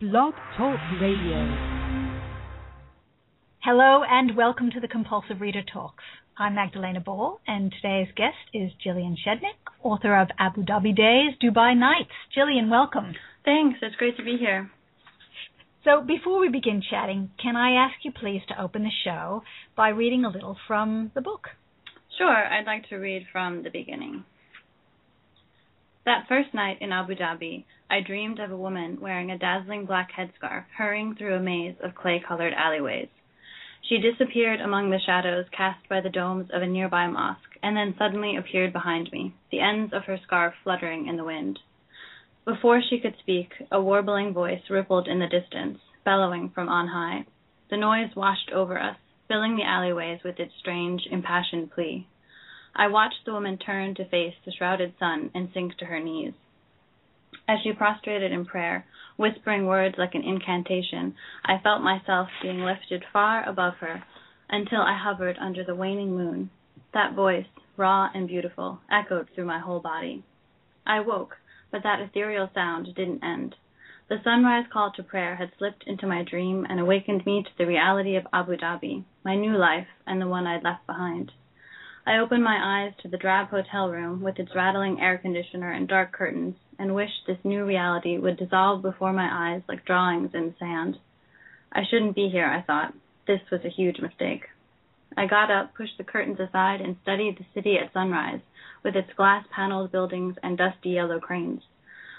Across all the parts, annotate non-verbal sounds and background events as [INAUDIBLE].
Blog Talk Radio. Hello and welcome to the Compulsive Reader Talks. I'm Magdalena Ball, and today's guest is Jillian Schedneck, author of Abu Dhabi Days, Dubai Nights. Gillian, welcome. Thanks. It's great to be here. So, before we begin chatting, can I ask you please to open the show by reading a little from the book? Sure. I'd like to read from the beginning. That first night in Abu Dhabi, I dreamed of a woman wearing a dazzling black headscarf hurrying through a maze of clay colored alleyways. She disappeared among the shadows cast by the domes of a nearby mosque, and then suddenly appeared behind me, the ends of her scarf fluttering in the wind. Before she could speak, a warbling voice rippled in the distance, bellowing from on high. The noise washed over us, filling the alleyways with its strange, impassioned plea. I watched the woman turn to face the shrouded sun and sink to her knees. As she prostrated in prayer, whispering words like an incantation, I felt myself being lifted far above her until I hovered under the waning moon. That voice, raw and beautiful, echoed through my whole body. I woke, but that ethereal sound didn't end. The sunrise call to prayer had slipped into my dream and awakened me to the reality of Abu Dhabi, my new life, and the one I'd left behind. I opened my eyes to the drab hotel room with its rattling air conditioner and dark curtains, and wished this new reality would dissolve before my eyes like drawings in sand. I shouldn't be here, I thought. This was a huge mistake. I got up, pushed the curtains aside, and studied the city at sunrise, with its glass paneled buildings and dusty yellow cranes.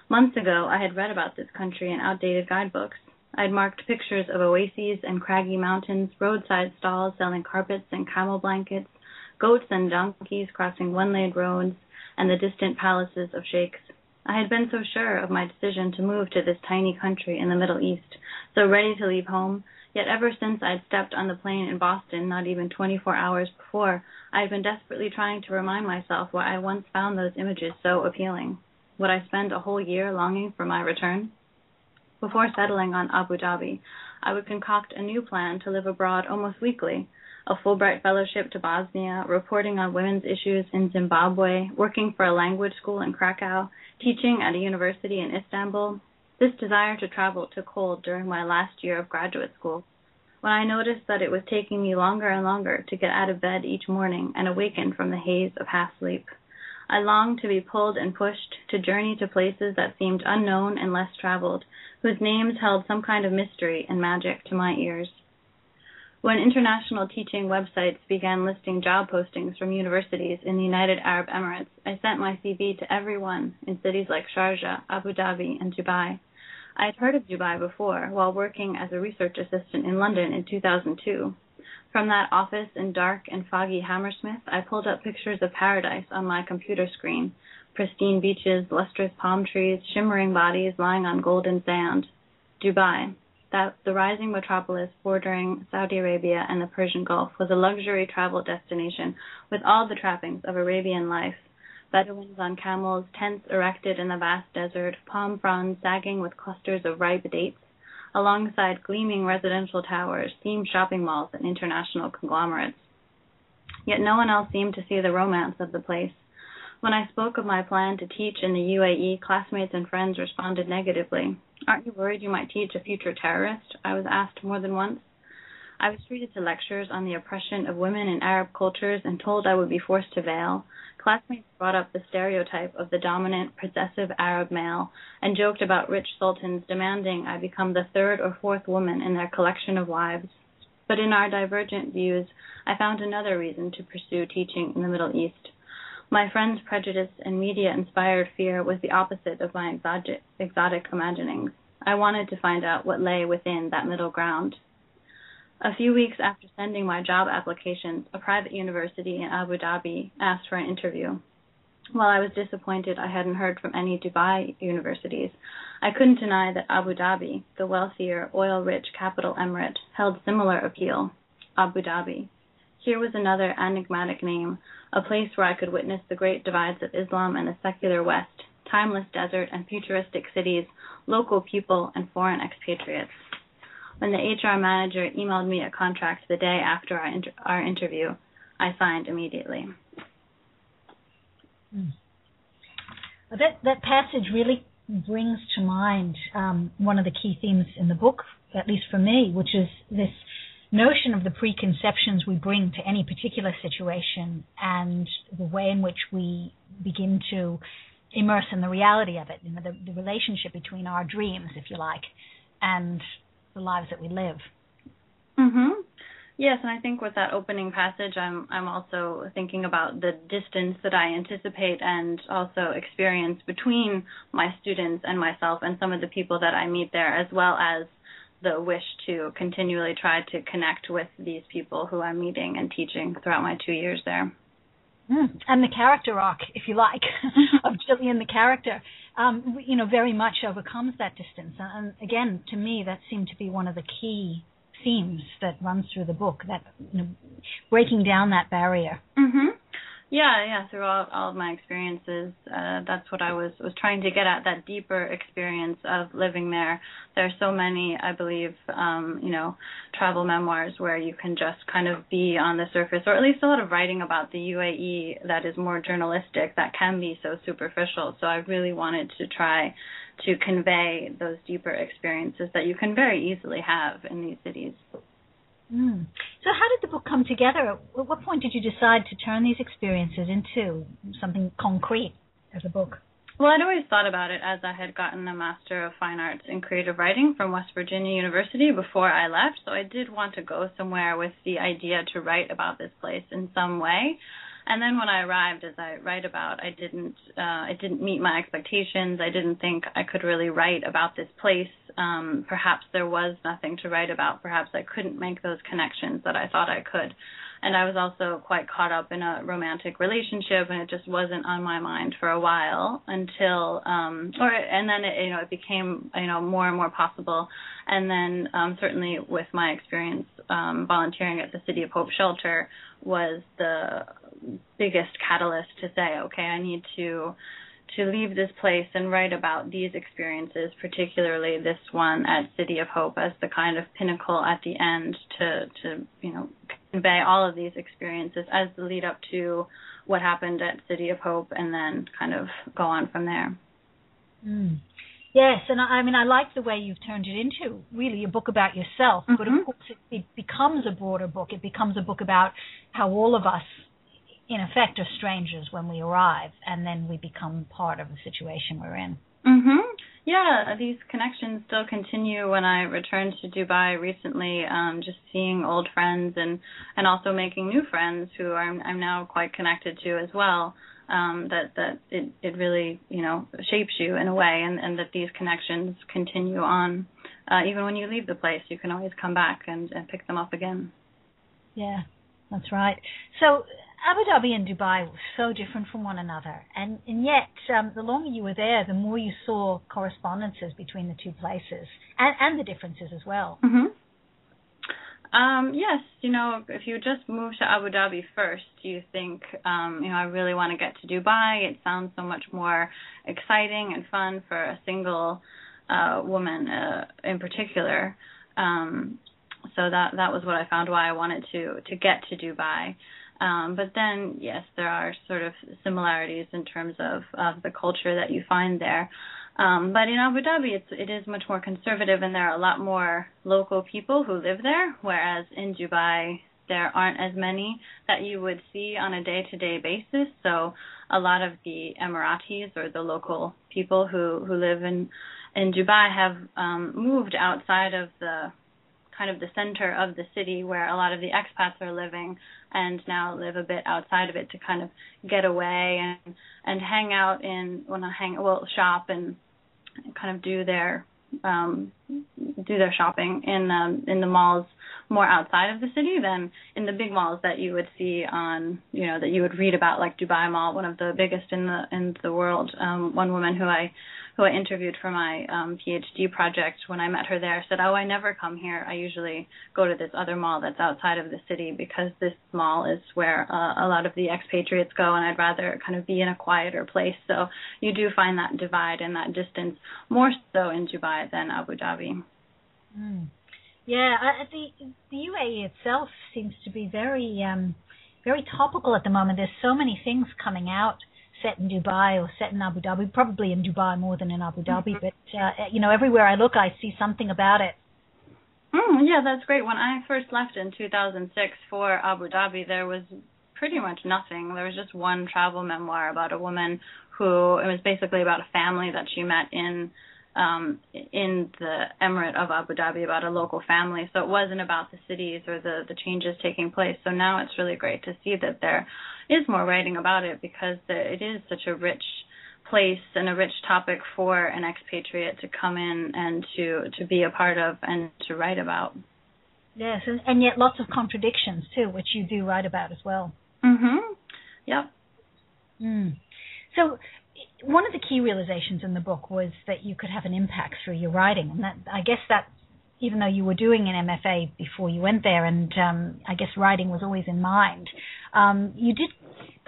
Months ago I had read about this country in outdated guidebooks. I had marked pictures of oases and craggy mountains, roadside stalls selling carpets and camel blankets, goats and donkeys crossing one-lane roads, and the distant palaces of sheikhs. I had been so sure of my decision to move to this tiny country in the Middle East, so ready to leave home, Yet ever since I'd stepped on the plane in Boston, not even 24 hours before, I had been desperately trying to remind myself why I once found those images so appealing. Would I spend a whole year longing for my return? Before settling on Abu Dhabi, I would concoct a new plan to live abroad almost weekly. A Fulbright fellowship to Bosnia, reporting on women's issues in Zimbabwe, working for a language school in Krakow, teaching at a university in Istanbul, this desire to travel took hold during my last year of graduate school, when I noticed that it was taking me longer and longer to get out of bed each morning and awaken from the haze of half sleep. I longed to be pulled and pushed, to journey to places that seemed unknown and less traveled, whose names held some kind of mystery and magic to my ears. When international teaching websites began listing job postings from universities in the United Arab Emirates, I sent my CV to everyone in cities like Sharjah, Abu Dhabi, and Dubai. I had heard of Dubai before while working as a research assistant in London in 2002. From that office in dark and foggy Hammersmith, I pulled up pictures of paradise on my computer screen pristine beaches, lustrous palm trees, shimmering bodies lying on golden sand. Dubai, that the rising metropolis bordering Saudi Arabia and the Persian Gulf was a luxury travel destination with all the trappings of Arabian life. Bedouins on camels, tents erected in the vast desert, palm fronds sagging with clusters of ripe dates, alongside gleaming residential towers, themed shopping malls, and international conglomerates. Yet no one else seemed to see the romance of the place. When I spoke of my plan to teach in the UAE, classmates and friends responded negatively. Aren't you worried you might teach a future terrorist? I was asked more than once. I was treated to lectures on the oppression of women in Arab cultures and told I would be forced to veil. Classmates brought up the stereotype of the dominant, possessive Arab male and joked about rich sultans demanding I become the third or fourth woman in their collection of wives. But in our divergent views, I found another reason to pursue teaching in the Middle East. My friend's prejudice and media inspired fear was the opposite of my exotic, imaginings. I wanted to find out what lay within that middle ground. A few weeks after sending my job applications, a private university in Abu Dhabi asked for an interview. While I was disappointed I hadn't heard from any Dubai universities, I couldn't deny that Abu Dhabi, the wealthier, oil rich capital emirate, held similar appeal. Abu Dhabi. Here was another enigmatic name, a place where I could witness the great divides of Islam and the secular West, timeless desert and futuristic cities, local people, and foreign expatriates. When the HR manager emailed me a contract the day after our, inter- our interview, I signed immediately. Mm. Well, that that passage really brings to mind um, one of the key themes in the book, at least for me, which is this notion of the preconceptions we bring to any particular situation and the way in which we begin to immerse in the reality of it, you know, the, the relationship between our dreams, if you like, and the lives that we live. Mhm. Yes, and I think with that opening passage, I'm I'm also thinking about the distance that I anticipate and also experience between my students and myself and some of the people that I meet there, as well as the wish to continually try to connect with these people who I'm meeting and teaching throughout my two years there. Mm. And the character arc, if you like, [LAUGHS] of Jillian, the character, um, you know, very much overcomes that distance. And again, to me, that seemed to be one of the key themes that runs through the book. That you know, breaking down that barrier. Mhm. Yeah, yeah. Through all, of my experiences, uh, that's what I was was trying to get at. That deeper experience of living there. There are so many, I believe, um, you know, travel memoirs where you can just kind of be on the surface, or at least a lot of writing about the UAE that is more journalistic that can be so superficial. So I really wanted to try to convey those deeper experiences that you can very easily have in these cities. Mm. So, how did the book come together? At what point did you decide to turn these experiences into something concrete as a book? Well, I'd always thought about it as I had gotten a Master of Fine Arts in Creative Writing from West Virginia University before I left. So I did want to go somewhere with the idea to write about this place in some way. And then when I arrived, as I write about, I didn't uh, it didn't meet my expectations. I didn't think I could really write about this place. Um, perhaps there was nothing to write about. Perhaps I couldn't make those connections that I thought I could. And I was also quite caught up in a romantic relationship, and it just wasn't on my mind for a while until, um, or and then it, you know it became you know more and more possible. And then um, certainly with my experience um, volunteering at the City of Hope shelter was the biggest catalyst to say, okay, I need to to leave this place and write about these experiences, particularly this one at City of Hope as the kind of pinnacle at the end to to you know convey all of these experiences as the lead up to what happened at City of Hope and then kind of go on from there. Mm. Yes, and I, I mean I like the way you've turned it into really a book about yourself, mm-hmm. but of course it, it becomes a broader book. It becomes a book about how all of us in effect are strangers when we arrive and then we become part of the situation we're in. Mhm. Yeah, these connections still continue when I returned to Dubai recently um just seeing old friends and and also making new friends who I'm I'm now quite connected to as well. Um that that it it really, you know, shapes you in a way and and that these connections continue on uh even when you leave the place you can always come back and and pick them up again. Yeah. That's right. So Abu Dhabi and Dubai were so different from one another, and and yet um, the longer you were there, the more you saw correspondences between the two places, and and the differences as well. Mm-hmm. Um, yes, you know, if you just move to Abu Dhabi first, you think, um, you know, I really want to get to Dubai. It sounds so much more exciting and fun for a single uh, woman, uh, in particular. Um, so that that was what I found why I wanted to to get to Dubai. Um, but then, yes, there are sort of similarities in terms of, of the culture that you find there. Um, but in Abu Dhabi, it's, it is much more conservative, and there are a lot more local people who live there. Whereas in Dubai, there aren't as many that you would see on a day-to-day basis. So a lot of the Emiratis or the local people who who live in in Dubai have um, moved outside of the kind of the center of the city where a lot of the expats are living and now live a bit outside of it to kind of get away and and hang out in when I hang well shop and kind of do their um do their shopping in um in the malls more outside of the city than in the big malls that you would see on you know that you would read about like Dubai Mall one of the biggest in the in the world. Um one woman who I who I interviewed for my um, PhD project, when I met her there, said, "Oh, I never come here. I usually go to this other mall that's outside of the city because this mall is where uh, a lot of the expatriates go, and I'd rather kind of be in a quieter place." So you do find that divide and that distance more so in Dubai than Abu Dhabi. Mm. Yeah, uh, the the UAE itself seems to be very um, very topical at the moment. There's so many things coming out set in Dubai or set in Abu Dhabi, probably in Dubai more than in Abu Dhabi, mm-hmm. but uh, you know, everywhere I look, I see something about it. Mm, yeah, that's great. When I first left in 2006 for Abu Dhabi, there was pretty much nothing. There was just one travel memoir about a woman who it was basically about a family that she met in um, in the Emirate of Abu Dhabi about a local family. So it wasn't about the cities or the the changes taking place. So now it's really great to see that there is more writing about it because it is such a rich place and a rich topic for an expatriate to come in and to to be a part of and to write about. Yes, and, and yet lots of contradictions too, which you do write about as well. Mhm. Yep. Mm. So one of the key realizations in the book was that you could have an impact through your writing, and that I guess that even though you were doing an MFA before you went there, and um, I guess writing was always in mind, um, you did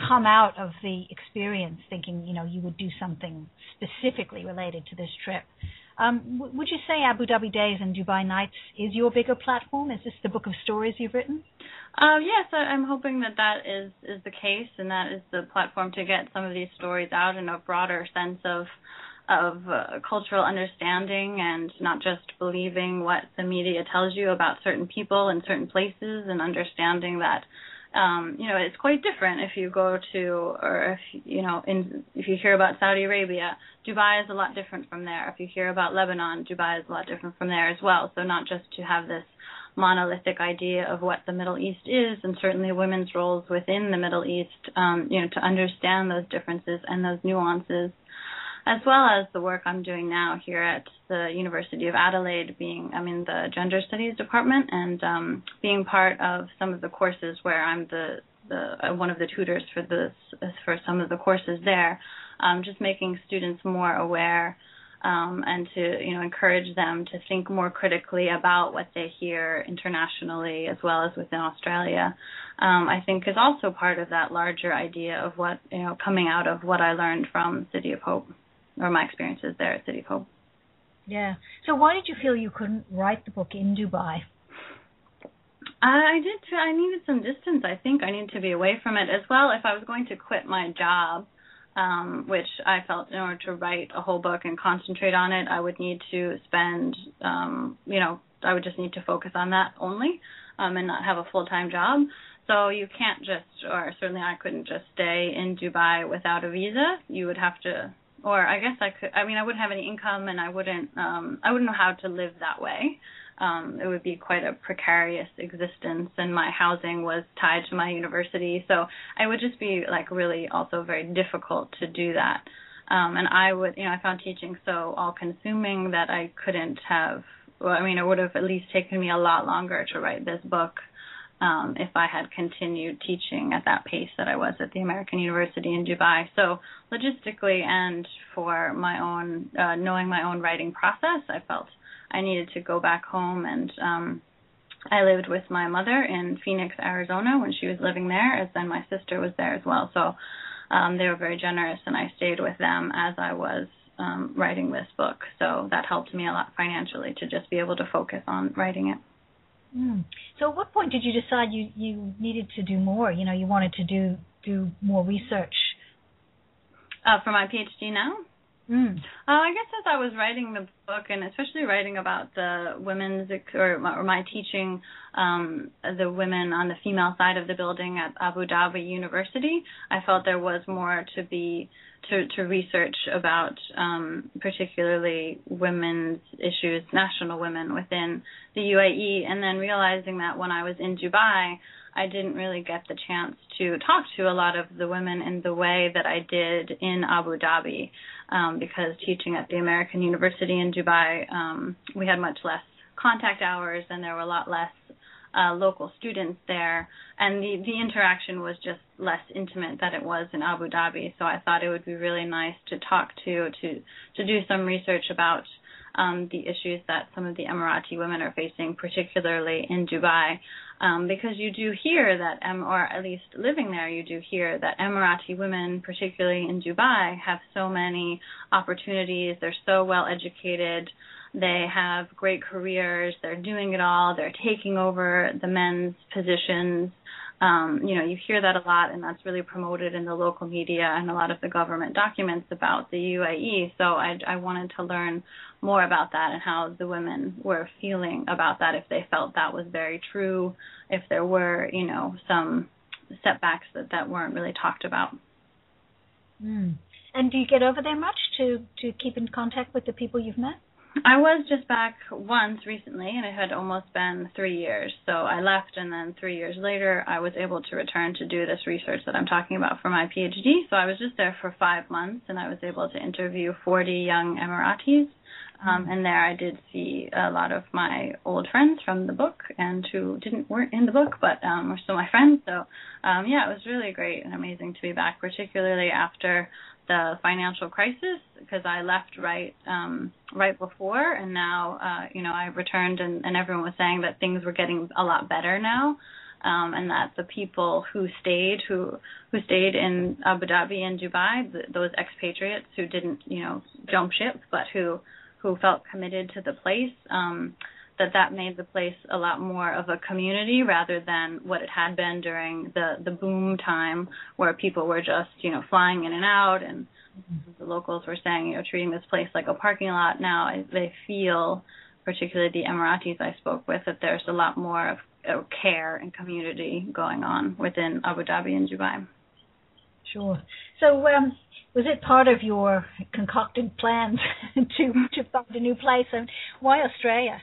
come out of the experience thinking, you know, you would do something specifically related to this trip. Um, w- would you say Abu Dhabi Days and Dubai Nights is your bigger platform? Is this the book of stories you've written? Uh, yes, I, am hoping that that is is the case, and that is the platform to get some of these stories out in a broader sense of of uh, cultural understanding and not just believing what the media tells you about certain people and certain places, and understanding that um, you know, it's quite different if you go to, or if you know, in if you hear about Saudi Arabia, Dubai is a lot different from there. If you hear about Lebanon, Dubai is a lot different from there as well. So not just to have this monolithic idea of what the Middle East is, and certainly women's roles within the Middle East, um, you know, to understand those differences and those nuances as well as the work I'm doing now here at the University of Adelaide, being I'm in the Gender Studies department and um, being part of some of the courses where I'm the the uh, one of the tutors for this for some of the courses there, um, just making students more aware. Um, and to you know encourage them to think more critically about what they hear internationally as well as within Australia, um, I think is also part of that larger idea of what you know coming out of what I learned from City of Hope or my experiences there at City Hope. Yeah. So why did you feel you couldn't write the book in Dubai? I did. Too, I needed some distance. I think I needed to be away from it as well. If I was going to quit my job, um, which I felt in order to write a whole book and concentrate on it, I would need to spend, um, you know, I would just need to focus on that only, um, and not have a full time job. So you can't just, or certainly I couldn't just stay in Dubai without a visa. You would have to or I guess I could. I mean, I wouldn't have any income, and I wouldn't. Um, I wouldn't know how to live that way. Um, it would be quite a precarious existence, and my housing was tied to my university, so I would just be like really also very difficult to do that. Um, and I would, you know, I found teaching so all-consuming that I couldn't have. Well, I mean, it would have at least taken me a lot longer to write this book um, if I had continued teaching at that pace that I was at the American University in Dubai. So logistically and for my own uh, knowing my own writing process, I felt I needed to go back home and um, I lived with my mother in Phoenix, Arizona when she was living there, as then my sister was there as well. So um, they were very generous, and I stayed with them as I was um, writing this book. So that helped me a lot financially to just be able to focus on writing it. Mm. So, at what point did you decide you you needed to do more? You know, you wanted to do do more research. Uh, for my PhD now. Mm. Uh, I guess as I was writing the book, and especially writing about the women's or my, or my teaching um, the women on the female side of the building at Abu Dhabi University, I felt there was more to be to, to research about um, particularly women's issues, national women within the UAE, and then realizing that when I was in Dubai, I didn't really get the chance to talk to a lot of the women in the way that I did in Abu Dhabi, um, because teaching at the American University in Dubai, um, we had much less contact hours and there were a lot less uh, local students there, and the the interaction was just less intimate than it was in Abu Dhabi. So I thought it would be really nice to talk to to to do some research about um, the issues that some of the Emirati women are facing, particularly in Dubai, um, because you do hear that, or at least living there, you do hear that Emirati women, particularly in Dubai, have so many opportunities. They're so well educated. They have great careers. They're doing it all. They're taking over the men's positions. um, you know, you hear that a lot, and that's really promoted in the local media and a lot of the government documents about the UAE. So I, I wanted to learn more about that and how the women were feeling about that, if they felt that was very true, if there were, you know, some setbacks that, that weren't really talked about. Mm. And do you get over there much to to keep in contact with the people you've met? I was just back once recently, and it had almost been three years. So I left, and then three years later, I was able to return to do this research that I'm talking about for my PhD. So I was just there for five months, and I was able to interview 40 young Emiratis. Um, and there I did see a lot of my old friends from the book, and who didn't weren't in the book, but um, were still my friends. So um, yeah, it was really great and amazing to be back, particularly after the financial crisis because I left right um right before and now uh you know I returned and, and everyone was saying that things were getting a lot better now um and that the people who stayed who who stayed in Abu Dhabi and Dubai those expatriates who didn't you know jump ship but who who felt committed to the place um that that made the place a lot more of a community rather than what it had been during the the boom time where people were just you know flying in and out and the locals were saying you know treating this place like a parking lot. Now they feel particularly the Emiratis I spoke with that there's a lot more of, of care and community going on within Abu Dhabi and Dubai. Sure. So um was it part of your concocted plans [LAUGHS] to to find a new place? And why Australia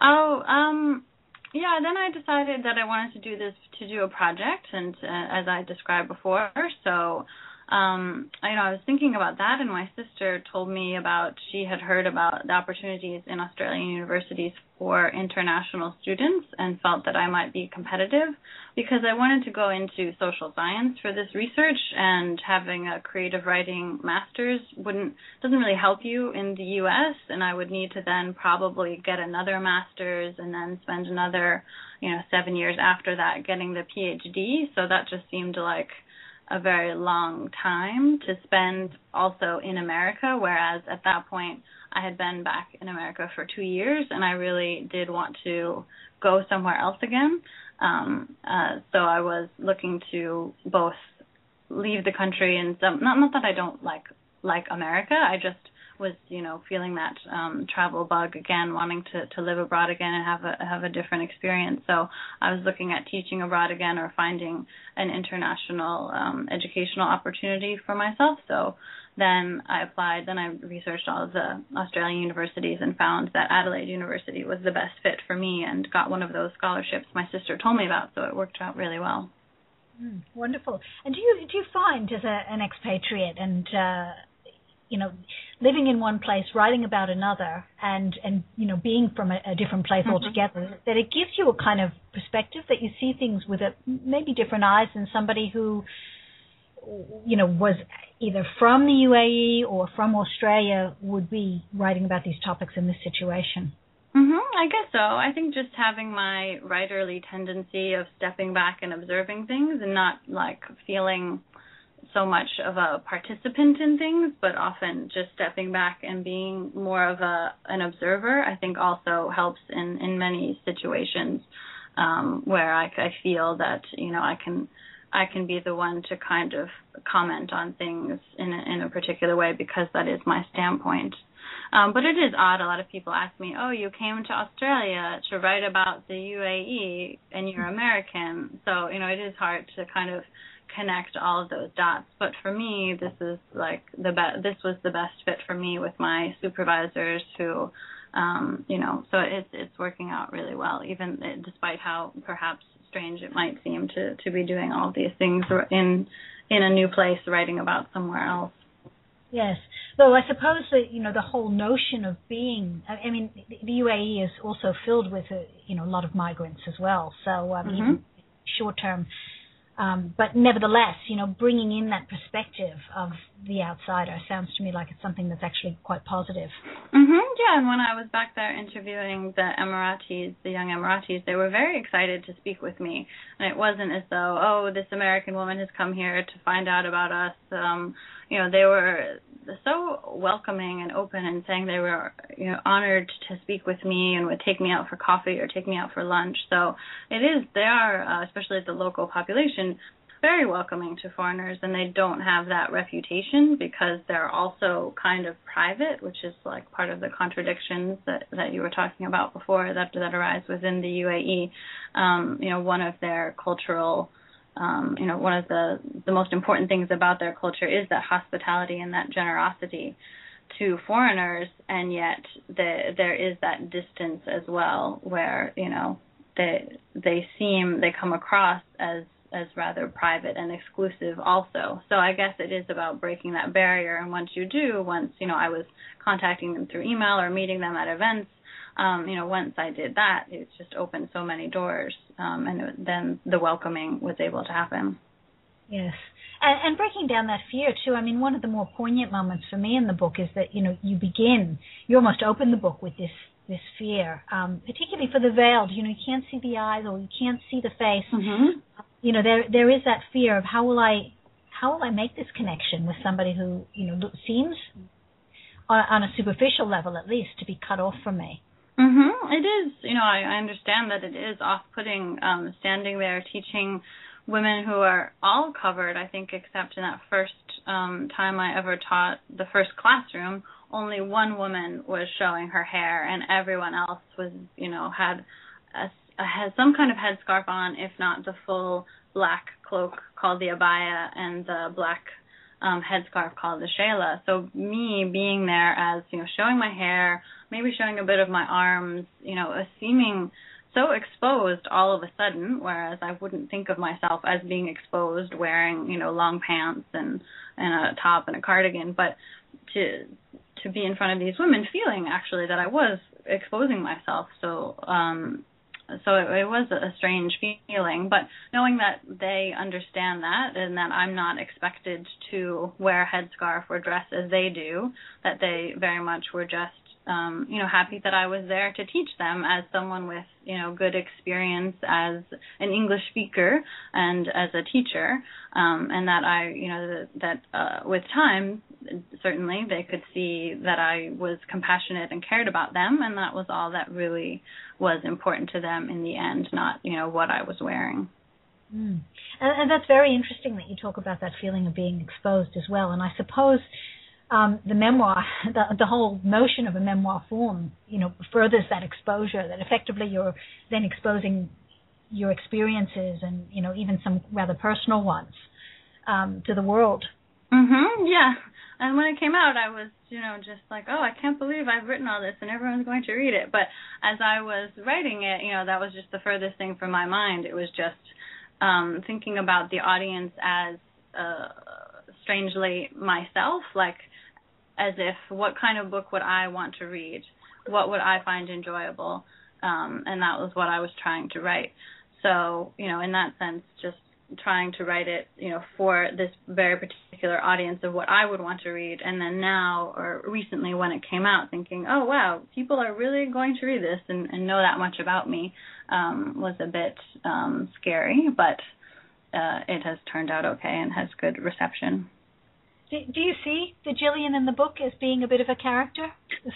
Oh, um, yeah. Then I decided that I wanted to do this to do a project, and uh, as I described before, so um you know I was thinking about that and my sister told me about she had heard about the opportunities in Australian universities for international students and felt that I might be competitive because I wanted to go into social science for this research and having a creative writing masters wouldn't doesn't really help you in the US and I would need to then probably get another masters and then spend another you know 7 years after that getting the PhD so that just seemed like a very long time to spend also in America, whereas at that point I had been back in America for two years and I really did want to go somewhere else again. Um, uh, so I was looking to both leave the country and some not not that I don't like like America, I just was you know feeling that um travel bug again wanting to to live abroad again and have a have a different experience. So i was looking at teaching abroad again or finding an international um educational opportunity for myself. So then i applied then i researched all of the australian universities and found that adelaide university was the best fit for me and got one of those scholarships my sister told me about. So it worked out really well. Mm, wonderful. And do you do you find as a, an expatriate and uh you know living in one place writing about another and and you know being from a, a different place mm-hmm. altogether that it gives you a kind of perspective that you see things with a maybe different eyes than somebody who you know was either from the UAE or from Australia would be writing about these topics in this situation Mhm, I guess so. I think just having my writerly tendency of stepping back and observing things and not like feeling so much of a participant in things, but often just stepping back and being more of a an observer. I think also helps in in many situations um, where I, I feel that you know I can I can be the one to kind of comment on things in a, in a particular way because that is my standpoint. Um, but it is odd. A lot of people ask me, "Oh, you came to Australia to write about the UAE, and you're American." So you know, it is hard to kind of connect all of those dots. But for me, this is like the best. This was the best fit for me with my supervisors who, um, you know, so it's it's working out really well, even despite how perhaps strange it might seem to to be doing all of these things in in a new place, writing about somewhere else. Yes. Though I suppose that you know the whole notion of being. I mean, the UAE is also filled with a, you know a lot of migrants as well. So um, mm-hmm. short term um, but nevertheless, you know, bringing in that perspective of the outsider sounds to me like it's something that's actually quite positive. Mhm. Yeah, and when I was back there interviewing the Emiratis, the young Emiratis, they were very excited to speak with me. And it wasn't as though, oh, this American woman has come here to find out about us. Um, you know they were so welcoming and open and saying they were you know honored to speak with me and would take me out for coffee or take me out for lunch. So it is they are uh, especially the local population very welcoming to foreigners and they don't have that reputation because they're also kind of private which is like part of the contradictions that that you were talking about before that that arise within the UAE um you know one of their cultural um, you know, one of the the most important things about their culture is that hospitality and that generosity to foreigners, and yet the, there is that distance as well, where you know they they seem they come across as as rather private and exclusive also. So I guess it is about breaking that barrier and once you do, once, you know, I was contacting them through email or meeting them at events, um, you know, once I did that, it just opened so many doors, um, and it, then the welcoming was able to happen. Yes, and, and breaking down that fear too. I mean, one of the more poignant moments for me in the book is that you know you begin, you almost open the book with this this fear, um, particularly for the veiled. You know, you can't see the eyes or you can't see the face. Mm-hmm. You know, there there is that fear of how will I how will I make this connection with somebody who you know seems on, on a superficial level at least to be cut off from me. Mhm. It is. You know, I, I understand that it is off-putting um standing there teaching women who are all covered, I think except in that first um time I ever taught the first classroom, only one woman was showing her hair and everyone else was, you know, had a, a had some kind of headscarf on, if not the full black cloak called the abaya and the black um headscarf called the shayla. So me being there as, you know, showing my hair, maybe showing a bit of my arms, you know, seeming so exposed all of a sudden, whereas I wouldn't think of myself as being exposed wearing, you know, long pants and and a top and a cardigan, but to to be in front of these women feeling actually that I was exposing myself. So um so it, it was a strange feeling, but knowing that they understand that and that I'm not expected to wear a headscarf or dress as they do, that they very much were just um, you know, happy that I was there to teach them as someone with, you know, good experience as an English speaker and as a teacher, um, and that I, you know, that, uh, with time, certainly they could see that I was compassionate and cared about them, and that was all that really was important to them in the end, not, you know, what I was wearing. Mm. And, and that's very interesting that you talk about that feeling of being exposed as well. And I suppose um, the memoir, [LAUGHS] the, the whole notion of a memoir form, you know, furthers that exposure. That effectively you're then exposing your experiences and you know even some rather personal ones um, to the world. Mhm. Yeah. And when it came out, I was, you know, just like, oh, I can't believe I've written all this and everyone's going to read it. But as I was writing it, you know, that was just the furthest thing from my mind. It was just um thinking about the audience as uh strangely myself, like as if what kind of book would I want to read? What would I find enjoyable? Um, and that was what I was trying to write. So, you know, in that sense, just trying to write it, you know, for this very particular audience of what I would want to read. And then now, or recently when it came out, thinking, oh, wow, people are really going to read this and, and know that much about me um, was a bit um, scary, but uh, it has turned out okay and has good reception. Do, you see the Jillian in the book as being a bit of a character,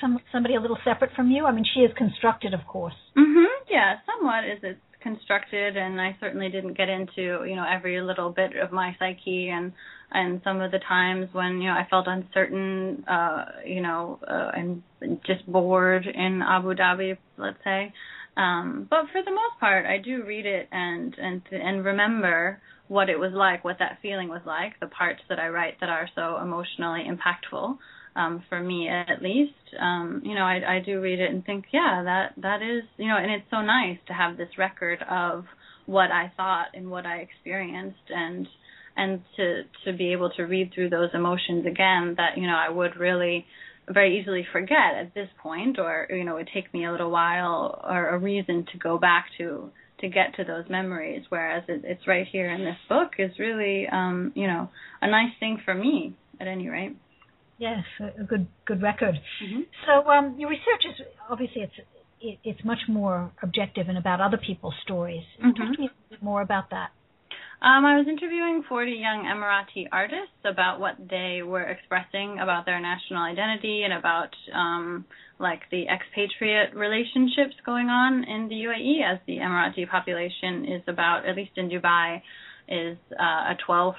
some somebody a little separate from you? I mean, she is constructed, of course. Mm-hmm. Yeah, somewhat is it's constructed, and I certainly didn't get into you know every little bit of my psyche and and some of the times when you know I felt uncertain, uh, you know, uh, and just bored in Abu Dhabi, let's say. Um, but for the most part, I do read it and and and remember what it was like, what that feeling was like, the parts that I write that are so emotionally impactful, um, for me at least. Um, you know, I, I do read it and think, yeah, that that is, you know, and it's so nice to have this record of what I thought and what I experienced, and and to to be able to read through those emotions again that you know I would really very easily forget at this point, or you know, it would take me a little while or a reason to go back to to get to those memories. Whereas it, it's right here in this book is really, um, you know, a nice thing for me at any rate. Yes, a, good good record. Mm-hmm. So um, your research is obviously it's it, it's much more objective and about other people's stories. Mhm. Talk to me a bit more about that. Um, I was interviewing 40 young Emirati artists about what they were expressing about their national identity and about um, like the expatriate relationships going on in the UAE, as the Emirati population is about, at least in Dubai, is uh, a 12%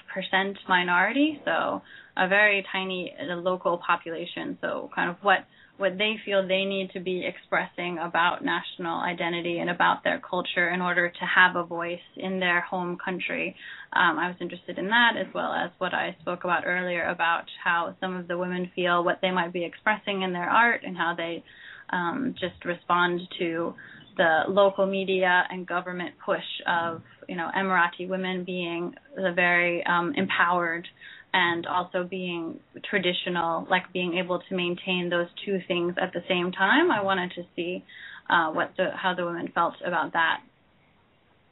minority, so a very tiny uh, local population. So kind of what what they feel they need to be expressing about national identity and about their culture in order to have a voice in their home country. Um, I was interested in that as well as what I spoke about earlier about how some of the women feel what they might be expressing in their art and how they um, just respond to the local media and government push of you know Emirati women being the very um, empowered and also being traditional, like being able to maintain those two things at the same time. I wanted to see uh, what the how the women felt about that.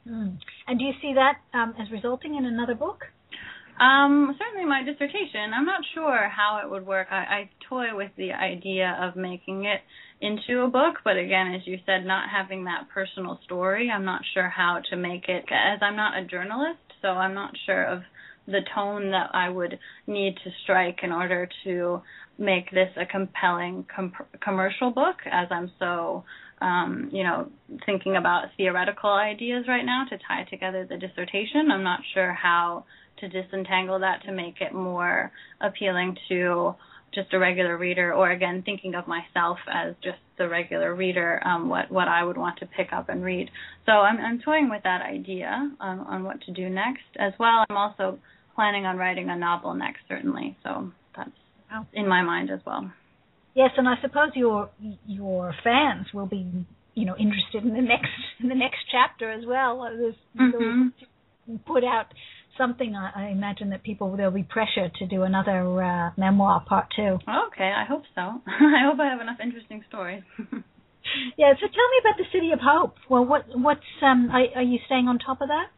Mm. And do you see that um, as resulting in another book? Um, certainly my dissertation. I'm not sure how it would work. I, I toy with the idea of making it into a book, but again, as you said, not having that personal story, I'm not sure how to make it, as I'm not a journalist, so I'm not sure of the tone that I would need to strike in order to make this a compelling com- commercial book as I'm so um, you know thinking about theoretical ideas right now to tie together the dissertation. I'm not sure how to disentangle that to make it more appealing to just a regular reader or again thinking of myself as just the regular reader um, what what I would want to pick up and read. So I'm, I'm toying with that idea um, on what to do next. As well I'm also planning on writing a novel next, certainly. So that's in my mind as well. Yes, and I suppose your your fans will be, you know, interested in the next in the next chapter as well. Mm-hmm. Put out something. I, I imagine that people there'll be pressure to do another uh, memoir part two. Okay, I hope so. [LAUGHS] I hope I have enough interesting stories. [LAUGHS] yeah. So tell me about the City of Hope. Well, what what's um are, are you staying on top of that?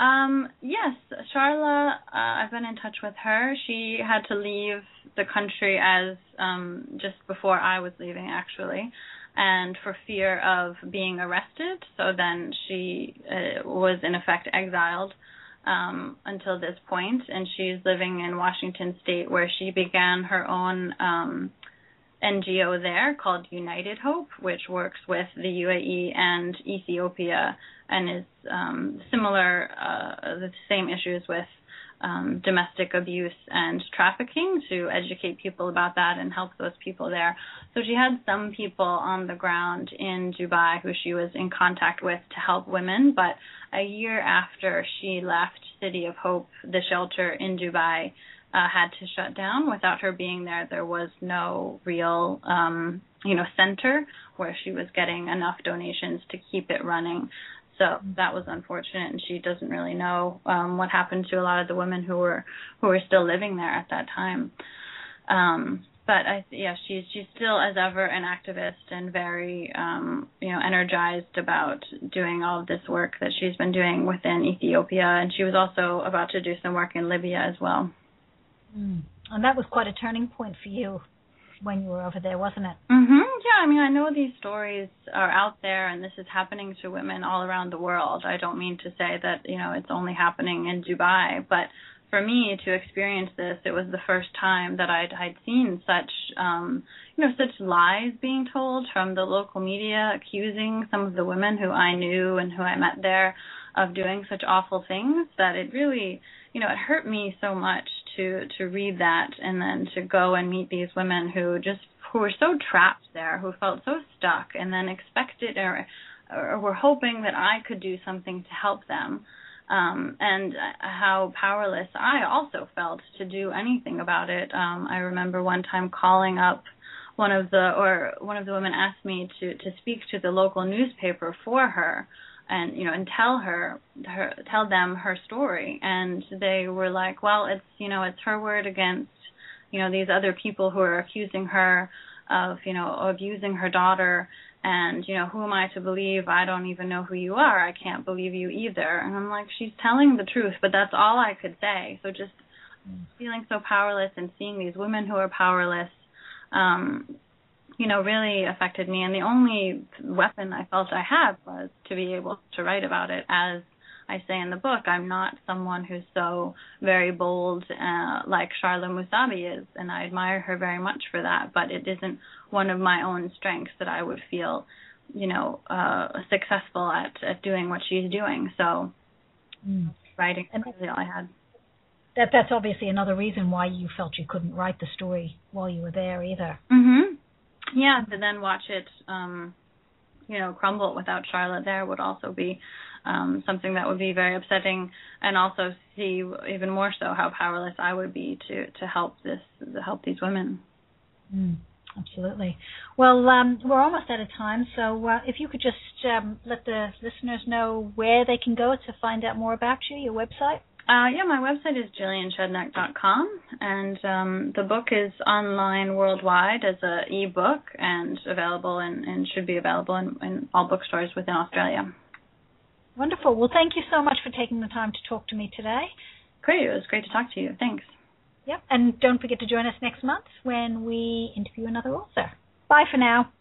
Um, yes, Sharla, uh, I've been in touch with her. She had to leave the country as um just before I was leaving actually, and for fear of being arrested. So then she uh, was in effect exiled um until this point and she's living in Washington state where she began her own um NGO there called United Hope, which works with the UAE and Ethiopia and is um, similar, uh, the same issues with um, domestic abuse and trafficking to educate people about that and help those people there. So she had some people on the ground in Dubai who she was in contact with to help women, but a year after she left City of Hope, the shelter in Dubai, uh, had to shut down. Without her being there, there was no real, um, you know, center where she was getting enough donations to keep it running. So that was unfortunate, and she doesn't really know um, what happened to a lot of the women who were who were still living there at that time. Um, but I, yeah, she's she's still as ever an activist and very um, you know energized about doing all of this work that she's been doing within Ethiopia, and she was also about to do some work in Libya as well. Mm. And that was quite a turning point for you when you were over there, wasn't it? Mhm. Yeah, I mean, I know these stories are out there and this is happening to women all around the world. I don't mean to say that, you know, it's only happening in Dubai, but for me to experience this, it was the first time that I'd I'd seen such um, you know, such lies being told from the local media accusing some of the women who I knew and who I met there of doing such awful things that it really, you know, it hurt me so much to to read that and then to go and meet these women who just who were so trapped there, who felt so stuck, and then expected or or were hoping that I could do something to help them. Um, and how powerless I also felt to do anything about it. Um, I remember one time calling up one of the or one of the women asked me to to speak to the local newspaper for her and you know and tell her her tell them her story. And they were like well it's you know it's her word against you know these other people who are accusing her of you know abusing her daughter. And you know who am i to believe? I don't even know who you are. I can't believe you either. And i'm like she's telling the truth but that's all i could say. So just feeling so powerless and seeing these women who are powerless um you know, really affected me. And the only weapon I felt I had was to be able to write about it as I say in the book, I'm not someone who's so very bold uh, like Sharla Musabih is, and I admire her very much for that. But it isn't one of my own strengths that I would feel, you know, uh, successful at at doing what she's doing. So, mm. writing is really all I had. That that's obviously another reason why you felt you couldn't write the story while you were there either. Mhm. [LAUGHS] Yeah, to then watch it, um, you know, crumble without Sharla there would also be um, something that would be very upsetting, and also see even more so how powerless I would be to to help this to help these women. Mm, absolutely. Well, um, we're almost out of time, so uh, if you could just um, let the listeners know where they can go to find out more about you, your website. Uh, yeah, my website is jillianschedneck.com, and um, the book is online worldwide as a e-book and available and, and should be available in, in all bookstores within Australia. Wonderful. Well, thank you so much for taking the time to talk to me today. Great. It was great to talk to you. Thanks. Yep. And don't forget to join us next month when we interview another author. Bye for now.